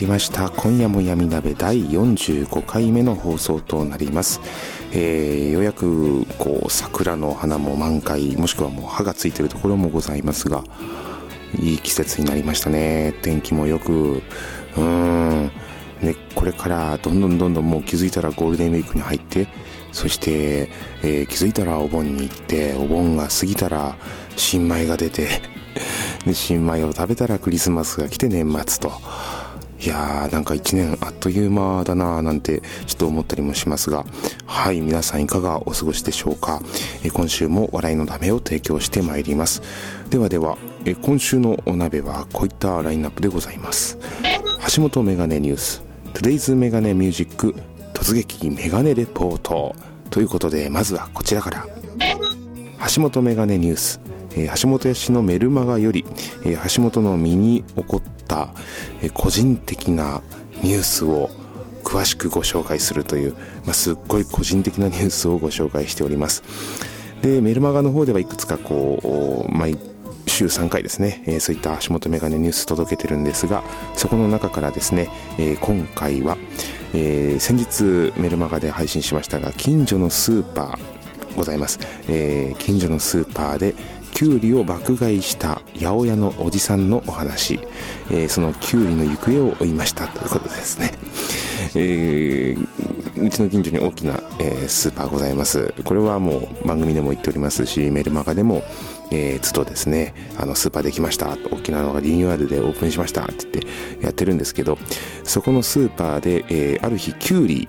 りました。今夜も闇鍋第45回目の放送となります、えー、ようやくこう桜の花も満開もしくはもう葉がついてるところもございますがいい季節になりましたね。天気もよく。うん。ねこれからどんどんどんどんもう気づいたらゴールデンウィークに入ってそして、えー、気づいたらお盆に行ってお盆が過ぎたら新米が出て で新米を食べたらクリスマスが来て年末と。いやーなんか1年あっという間だなーなんてちょっと思ったりもしますがはい皆さんいかがお過ごしでしょうか？え今週も笑いの鍋を提供してまいります。ではではえ今週のお鍋はこういったラインナップでございます。橋本メガネニュース Today's メガネミュージック突撃メガネレポート。ということでまずはこちらから。橋本メガネニュース。えー、橋本屋氏のメルマガより、えー、橋本の身に起こった、えー、個人的なニュースを詳しくご紹介するという、まあ、すっごい個人的なニュースをご紹介しております。でメルマガの方ではいくつかこう毎週3回ですね、えー、そういった足元メガネニュース届けてるんですがそこの中からですね、えー、今回は、えー、先日メルマガで配信しましたが近所のスーパーございます、え、近所のスーパーでキュウリを爆買いした八百屋のおじさんのお話、えー、そのキュウリの行方を追いましたということですね、えー、うちの近所に大きな、えー、スーパーございますこれはもう番組でも言っておりますしメルマガでもえー、つとですね、あの、スーパーできました。大きなのがリニューアルでオープンしました。って言ってやってるんですけど、そこのスーパーで、えー、ある日、キュウリ、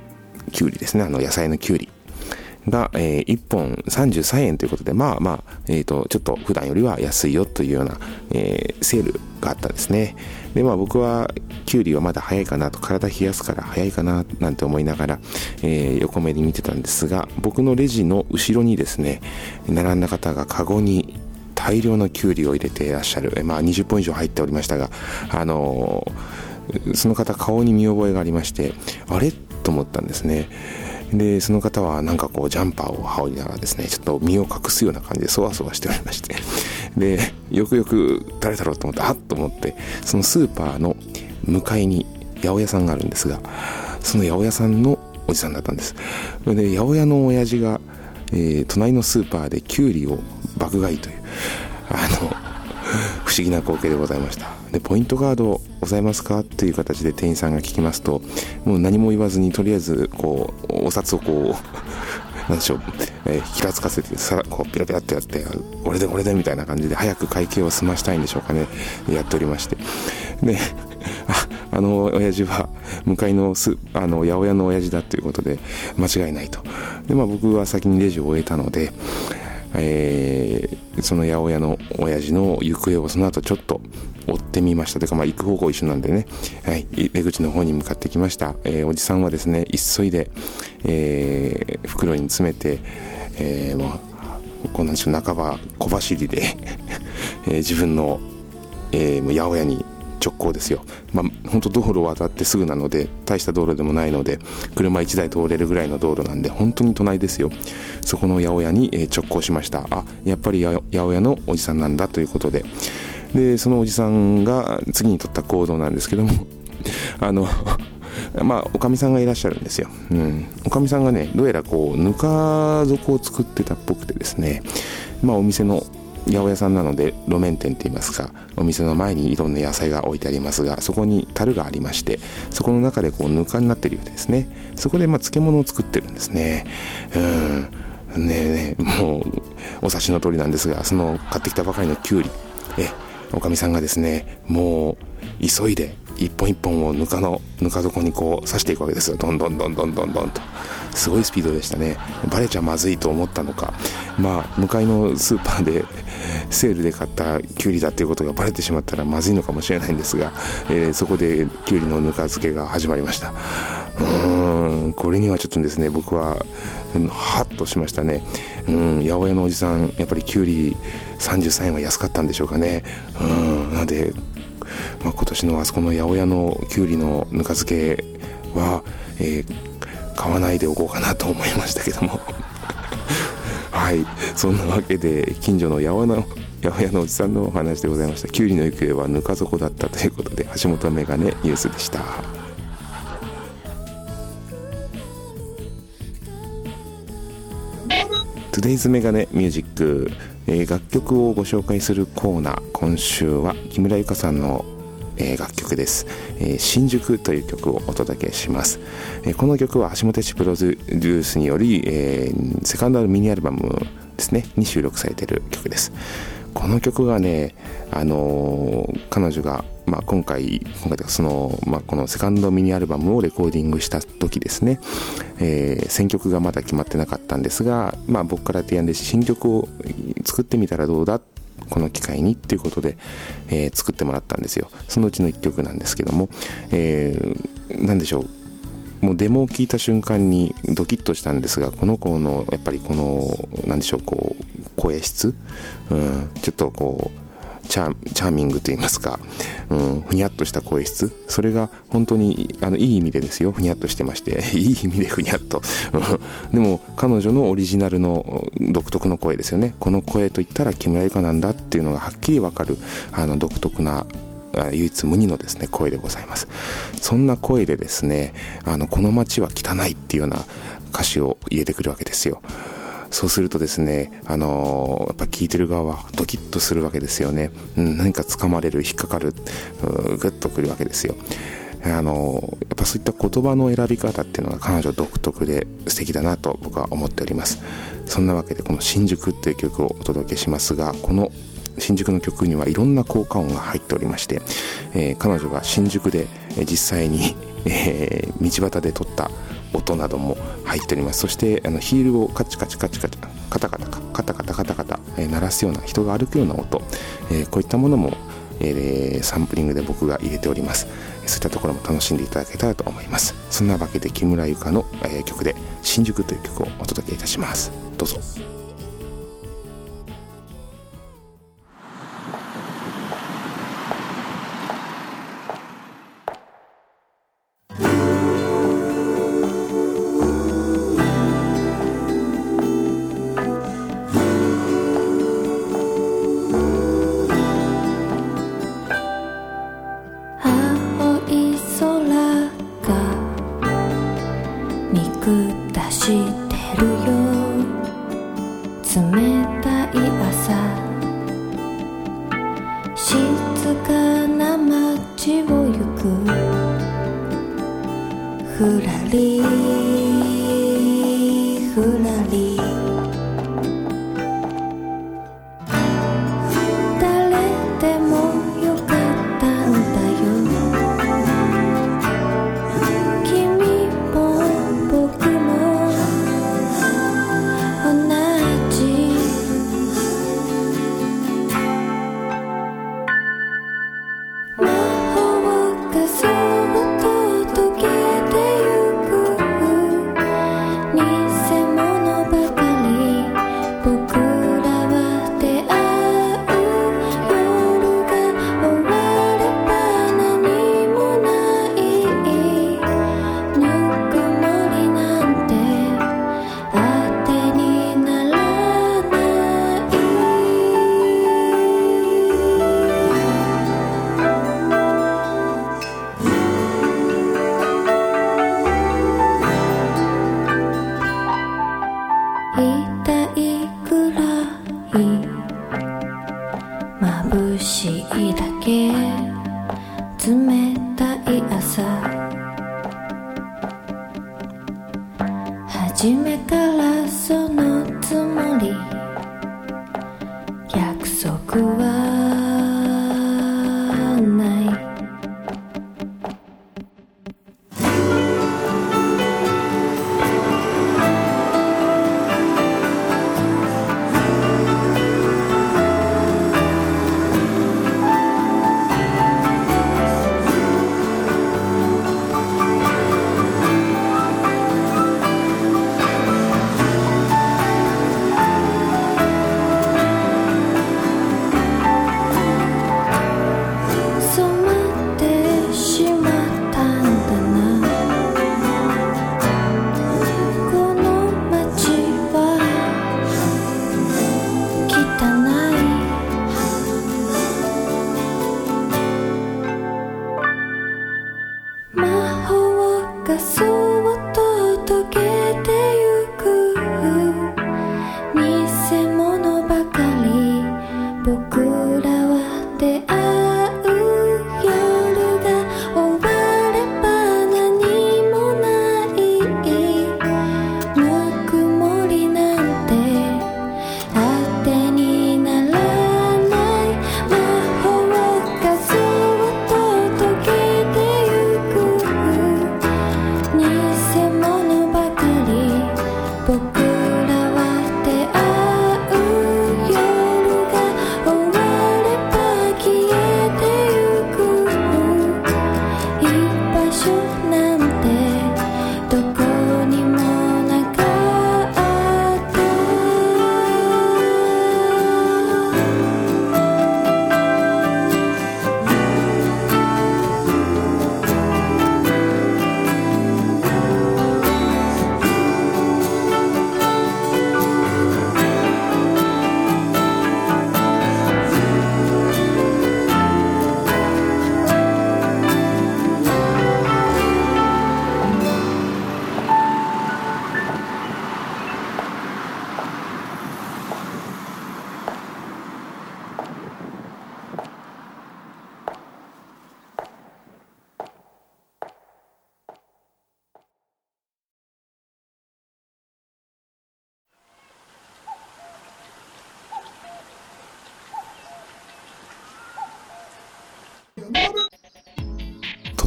キュウリですね、あの、野菜のキュウリ。が、えー、1本33円ということで、まあまあ、えっ、ー、と、ちょっと普段よりは安いよというような、えー、セールがあったんですね。で、まあ僕は、キュウリはまだ早いかなと、体冷やすから早いかな、なんて思いながら、えー、横目に見てたんですが、僕のレジの後ろにですね、並んだ方がカゴに大量のキュウリを入れていらっしゃる。まあ20本以上入っておりましたが、あのー、その方顔に見覚えがありまして、あれ？と思ったんですね。でその方はなんかこうジャンパーを羽織りながらですねちょっと身を隠すような感じでそわそわしておりまして。でよくよく誰だろうと思ってあっと思ってそのスーパーの向かいに八百屋さんがあるんですがその八百屋さんのおじさんだったんです。で八百屋の親父が、えー、隣のスーパーでキュウリを爆買いというあの不思議な光景でございました。でポイントカードございますか？という形で店員さんが聞きますともう何も言わずにとりあえずこうお札をこう なんでしょう、えー、ひらつかせてさらこうピラピラってやって俺で俺でみたいな感じで早く会計を済ましたいんでしょうかね。やっておりまして。でああの親父は向かいのすあの八百屋の親父だということで間違いないと。でまあ僕は先にレジを終えたのでえー、その八百屋の親父の行方をその後ちょっと追ってみました。というか、まあ、行く方向一緒なんでね、はい、出口の方に向かってきました。えー、おじさんはですね、急いで、えー、袋に詰めて、えー、まあ、こうなんでしょう、半ば小走りで えー、自分の、えー、八百屋に直行ですよ。まあ、本当道路を渡ってすぐなので、大した道路でもないので、車1台通れるぐらいの道路なんで、本当に隣ですよ。そこの八百屋に直行しました。あ、やっぱり八百屋のおじさんなんだということで。で、そのおじさんが次に取った行動なんですけども、あの、まあ、おかみさんがいらっしゃるんですよ。うん。おかみさんがね、どうやらこう、ぬか床を作ってたっぽくてですね、まあ、お店の八百屋さんなので路面店って言いますかお店の前にいろんな野菜が置いてありますがそこに樽がありましてそこの中でこうぬかになってるようですね。そこでま漬物を作ってるんですね。うん。ねえねもうお察しの通りなんですがその買ってきたばかりのきゅうりえおかみさんがですねもう急いで一本一本をぬかのぬか床にこう刺していくわけですよ。どんどんどんどんどんどんと。すごいスピードでしたね。バレちゃまずいと思ったのか。まあ向かいのスーパーでセールで買ったきゅうりだっていうことがバレてしまったらまずいのかもしれないんですが、えー、そこできゅうりのぬか漬けが始まりました。うーんこれにはちょっとですね僕はハッとしましたね。うん八百屋のおじさんやっぱりきゅうり33円は安かったんでしょうかね。うんなのでまあ、今年のあそこの八百屋のきゅうりのぬか漬けは、えー、買わないでおこうかなと思いましたけども。はい。そんなわけで近所の八百屋の八百屋のおじさんのお話でございました。きゅうりの行方はぬか底だったということで橋本メガネニュースでした。トゥデイズメガネミュージックえー、楽曲をご紹介するコーナー今週は木村由香さんの、え、楽曲です、え、新宿という曲をお届けします、えこの曲は橋本氏プロデュースにより、えセカンドミニアルバムですねに収録されている曲です。この曲がねあの彼女がまあ、今回今回その、まあ、このセカンドミニアルバムをレコーディングした時ですね、えー、選曲がまだ決まってなかったんですが、まあ、僕から提案で新曲を作ってみたらどうだ？この機会にっていうことで、えー、作ってもらったんですよ。そのうちの1曲なんですけども、えー、何でしょう。もうデモを聞いた瞬間にドキッとしたんですがこの子のやっぱりこの何でしょうこう声質、うん、ちょっとこうチャーミングと言いますか、うん、ふにゃっとした声質？それが本当にあのいい意味でですよ。ふにゃっとしてまして。いい意味でふにゃっと。でも彼女のオリジナルの独特の声ですよね。この声といったら木村由香なんだっていうのがはっきりわかるあの独特な唯一無二のですね声でございます。そんな声でですねあのこの街は汚いっていうような歌詞を入れてくるわけですよ。そうするとですね、あのー、やっぱ聞いてる側はドキッとするわけですよね。うん、何か掴まれる、引っかかる、グッとくるわけですよ。あのー、やっぱそういった言葉の選び方っていうのが彼女独特で素敵だなと僕は思っております。そんなわけでこの新宿っていう曲をお届けしますが、この新宿の曲にはいろんな効果音が入っておりまして、えー、彼女が新宿で実際に、えー、道端で撮った音なども入っております。そしてあのヒールをカチカチカチカチカタカタカタカタカタカタ、えー、鳴らすような人が歩くような音、えー、こういったものも、えー、サンプリングで僕が入れております。そういったところも楽しんでいただけたらと思います。そんなわけで木村由香の、え曲で「新宿」という曲をお届けいたします。どうぞ。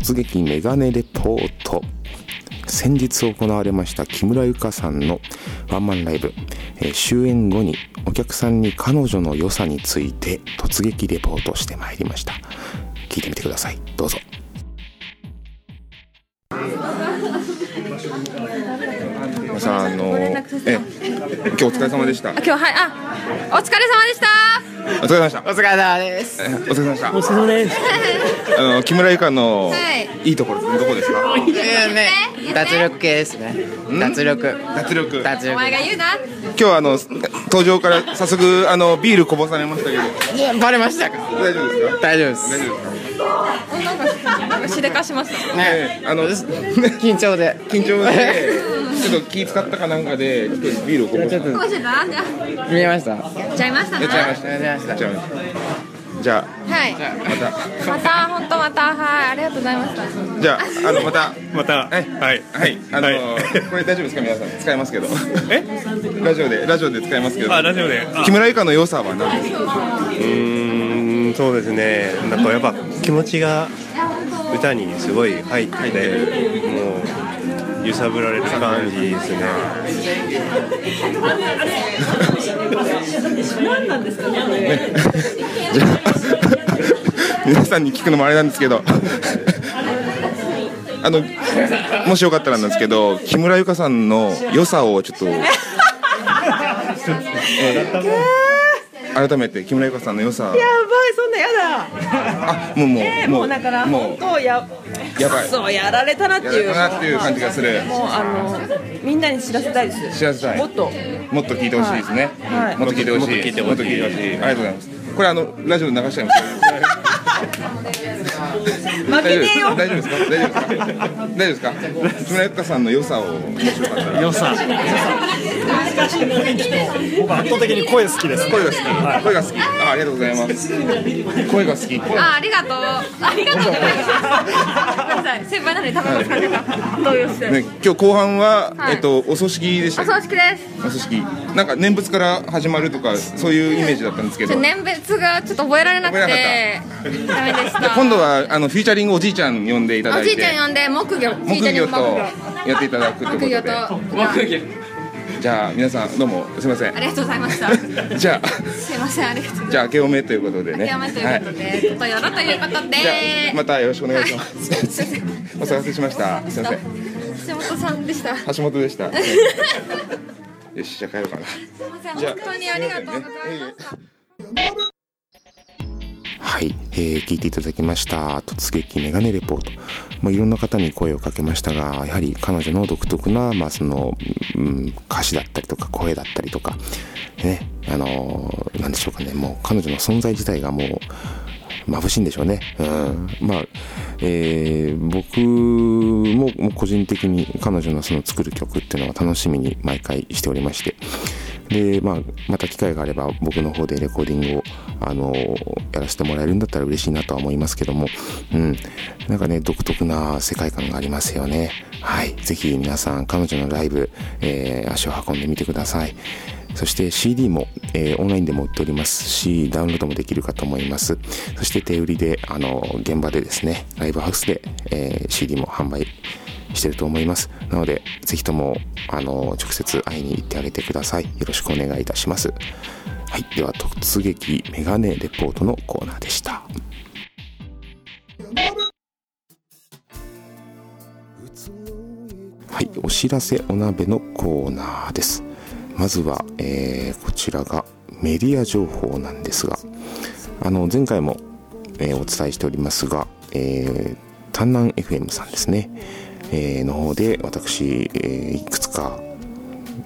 突撃メガネレポート。先日行われました木村由香さんのワンマンライブ、えー終演後にお客さんに彼女の良さについて突撃レポートしてまいりました。聞いてみてください。どうぞ。皆さんあのえ今日お疲れ様でした。今日はいあお疲れ様でしたお疲れ様でしたお疲れ様です。えお疲れ様でしたお疲れ様です。あの木村由香のはいいいところどこですか？ね、脱力系ですね。脱力。脱力脱力。お前が言うな今日はあの登場から早速あのビールこぼされましたけどいやバレましたか？大丈夫ですか？大丈夫です。大丈夫ですかなんかなんかしでかしましたね、あの緊張で。緊張でちょっと気使ったかなんかでちょっとビールをこぼしたちょっと。こうしてたじゃ見えました？あやっちゃいましたやっちゃいましなたやっちゃいました。やっちゃい。ましたじゃはいあまた。また本当また。はいありがとうございました。じゃああのまた。また、はいはい。はい。あのはい。これ大丈夫ですか皆さん？使いますけど。え？ラジオでラジオで使いますけど。あ、ラジオで。あ。木村由香の良さは何ですか？うーん、そうですね。なんかやっぱ気持ちが歌にすごい入ってて、もう揺さぶられる感じですね。じゃあ皆さんに聞くのもあれなんですけど。あのもしよかったらなんですけど木村由香さんの良さをちょっと、えー改めて木村由香さんの良さ。やばいそんなやだ。あもうもう、えーもうだからも本当やうやばい。そうやられたなってやいう。られたなっていう感じがする。もうあのみんなに知らせたいです。知らせたい。もっと。もっと聞いてほしいですね、はい。もっと聞いてほしい。もっと聞いてほしい。もっと聞いてほしい。ありがとうございます。これあのラジオで流しちゃいます負けねえよ。大丈夫ですか？大丈夫ですか？夫ですか？木村ゆっかさんの良さをもしよかったら。良さ。僕圧倒的に声好きです声が好き、声が好き。あありがとうございます。声が好きあありがとう。ありがとう。ございますごめんなさい。先輩なのに卵かけた動揺して、ね、今日後半は、はい。えっとお葬式でしたお葬式です。お葬式。なんか念仏から始まるとかそういうイメージだったんですけど。念仏がちょっと覚えられなく覚てダメでした。今度はあのフィーチャリングおじいちゃん呼んでいただいて。おじいちゃん呼んで木魚木魚とやっていただくと木魚いうこととでじゃあ皆さんどうもすみません。ありがとうございました。じゃあ。すいませんありがとうございます。じゃあ明けおめということでね。やめということで、ちょっとやろうということで。またよろしくお願いします、はい。すいません。お騒がせしました。すいません。橋本さんでした。す橋本でした。よしじゃあ帰ろうかな。いません本当にありがとうございましたはい、えー聞いていただきました突撃メガネレポート、まあ、いろんな方に声をかけましたがやはり彼女の独特な、まあそのうん、歌詞だったりとか声だったりとかねあのーなんでしょうかねもう彼女の存在自体がもう眩しいんでしょうね。うん。まあ、えー僕も個人的に彼女のその作る曲っていうのは楽しみに毎回しておりまして。で、まあ、また機会があれば僕の方でレコーディングを、あのやらせてもらえるんだったら嬉しいなとは思いますけども、うん。なんかね、独特な世界観がありますよね。はい。ぜひ皆さん、彼女のライブ、えー足を運んでみてください。そして CD も、えーオンラインでも売っておりますし、ダウンロードもできるかと思います。そして手売りで、あの、現場でですね、ライブハウスで、えー CD も販売してると思います。なので、ぜひとも、あの、直接会いに行ってあげてください。よろしくお願いいたします。はい。では、突撃メガネレポートのコーナーでした。はい、お知らせお鍋のコーナーです。まずは、えーこちらがメディア情報なんですが、あの、前回も、えーお伝えしておりますが、えー、丹南 FM さんですね、えーの方で私、えーいくつか、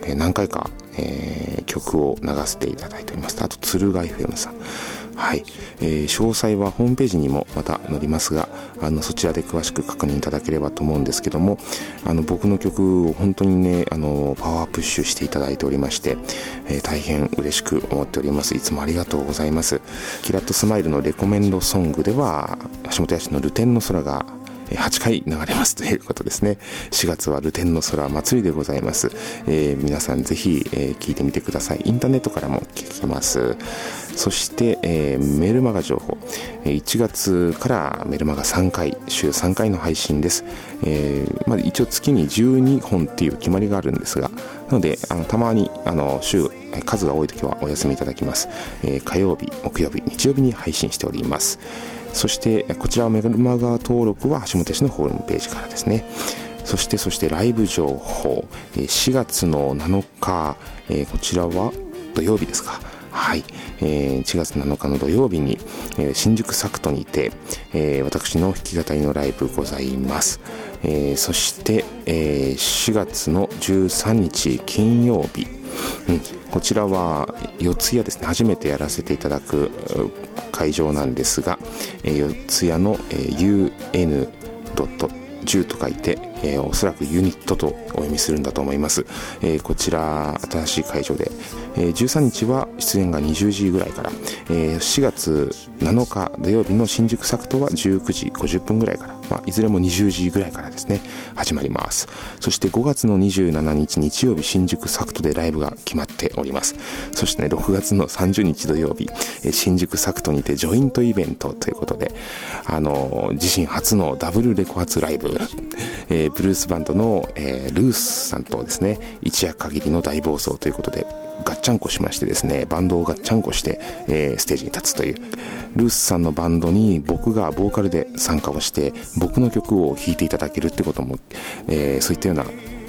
えー何回か、えー曲を流せていただいております。あと、鶴ヶ FM さん。はい、えー詳細はホームページにもまた載りますがあのそちらで詳しく確認いただければと思うんですけどもあの僕の曲を本当にねあのパワープッシュしていただいておりまして、えー大変嬉しく思っておりますいつもありがとうございますキラッとスマイルのレコメンドソングでは橋本屋のルテンの空が8回流れますということですね。4月はルテンの空祭りでございます。えー皆さんぜひ、えー聞いてみてください。インターネットからも聞けます。そして、えーメルマガ情報。1月からメルマガ3回、週3回の配信です。えーまあ、一応月に12本っていう決まりがあるんですが、なので、あのたまにあの週、数が多い時はお休みいただきます。えー火曜日、木曜日、日曜日に配信しております。そしてこちらはメルマガ登録は橋本氏のホームページからですね。そしてそしてライブ情報4月の7日、こちらは土曜日ですか。はい、えー4月7日の土曜日に、えー新宿サクトにて、えー私の弾き語りのライブございます、えーそして、えー4月の13日金曜日うん、こちらは四谷ですね初めてやらせていただく会場なんですが、えー四谷の、えー UN. 10と書いて、えーおそらくユニットとお読みするんだと思います、えーこちら新しい会場で、えー13日は出演が20時ぐらいから、えー4月7日土曜日の新宿サクトは19時50分ぐらいから、まあ、いずれも20時ぐらいからですね始まります。そして5月の27日日曜日新宿サクトでライブが決まっております。そしてね6月の30日土曜日新宿サクトにてジョイントイベントということであの自身初のダブルレコ発ライブ、えーブルースバンドの、えールースさんとですね一夜限りの大暴走ということでガッチャンコしましてですねバンドをガッチャンコして、えーステージに立つというルースさんのバンドに僕がボーカルで参加をして僕の曲を弾いていただけるってことも、えーそういったような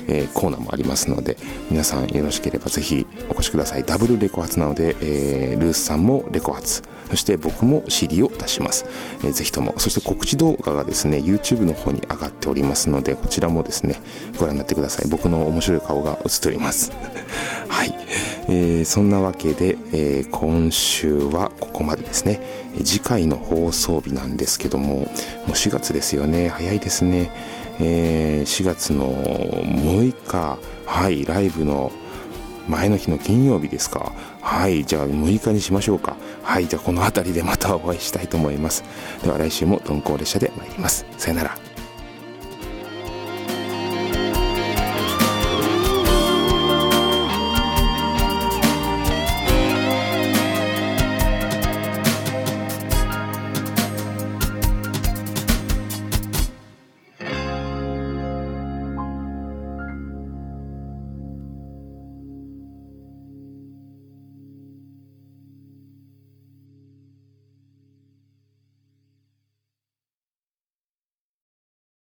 えーコーナーもありますので皆さんよろしければぜひお越しください。ダブルレコ発なので、えールースさんもレコ発。そして僕も CD を出します、えーぜひとも。そして告知動画がですね YouTube の方に上がっておりますのでこちらもですねご覧になってください。僕の面白い顔が映っております。はい、えーそんなわけで、えー今週はここまでですね。次回の放送日なんですけどももう4月ですよね。早いですね。えー4月の6日はいライブの前の日の金曜日ですか。はいじゃあ6日にしましょうか。はいじゃあこの辺りでまたお会いしたいと思います。では来週も鈍行列車で参ります。さよなら。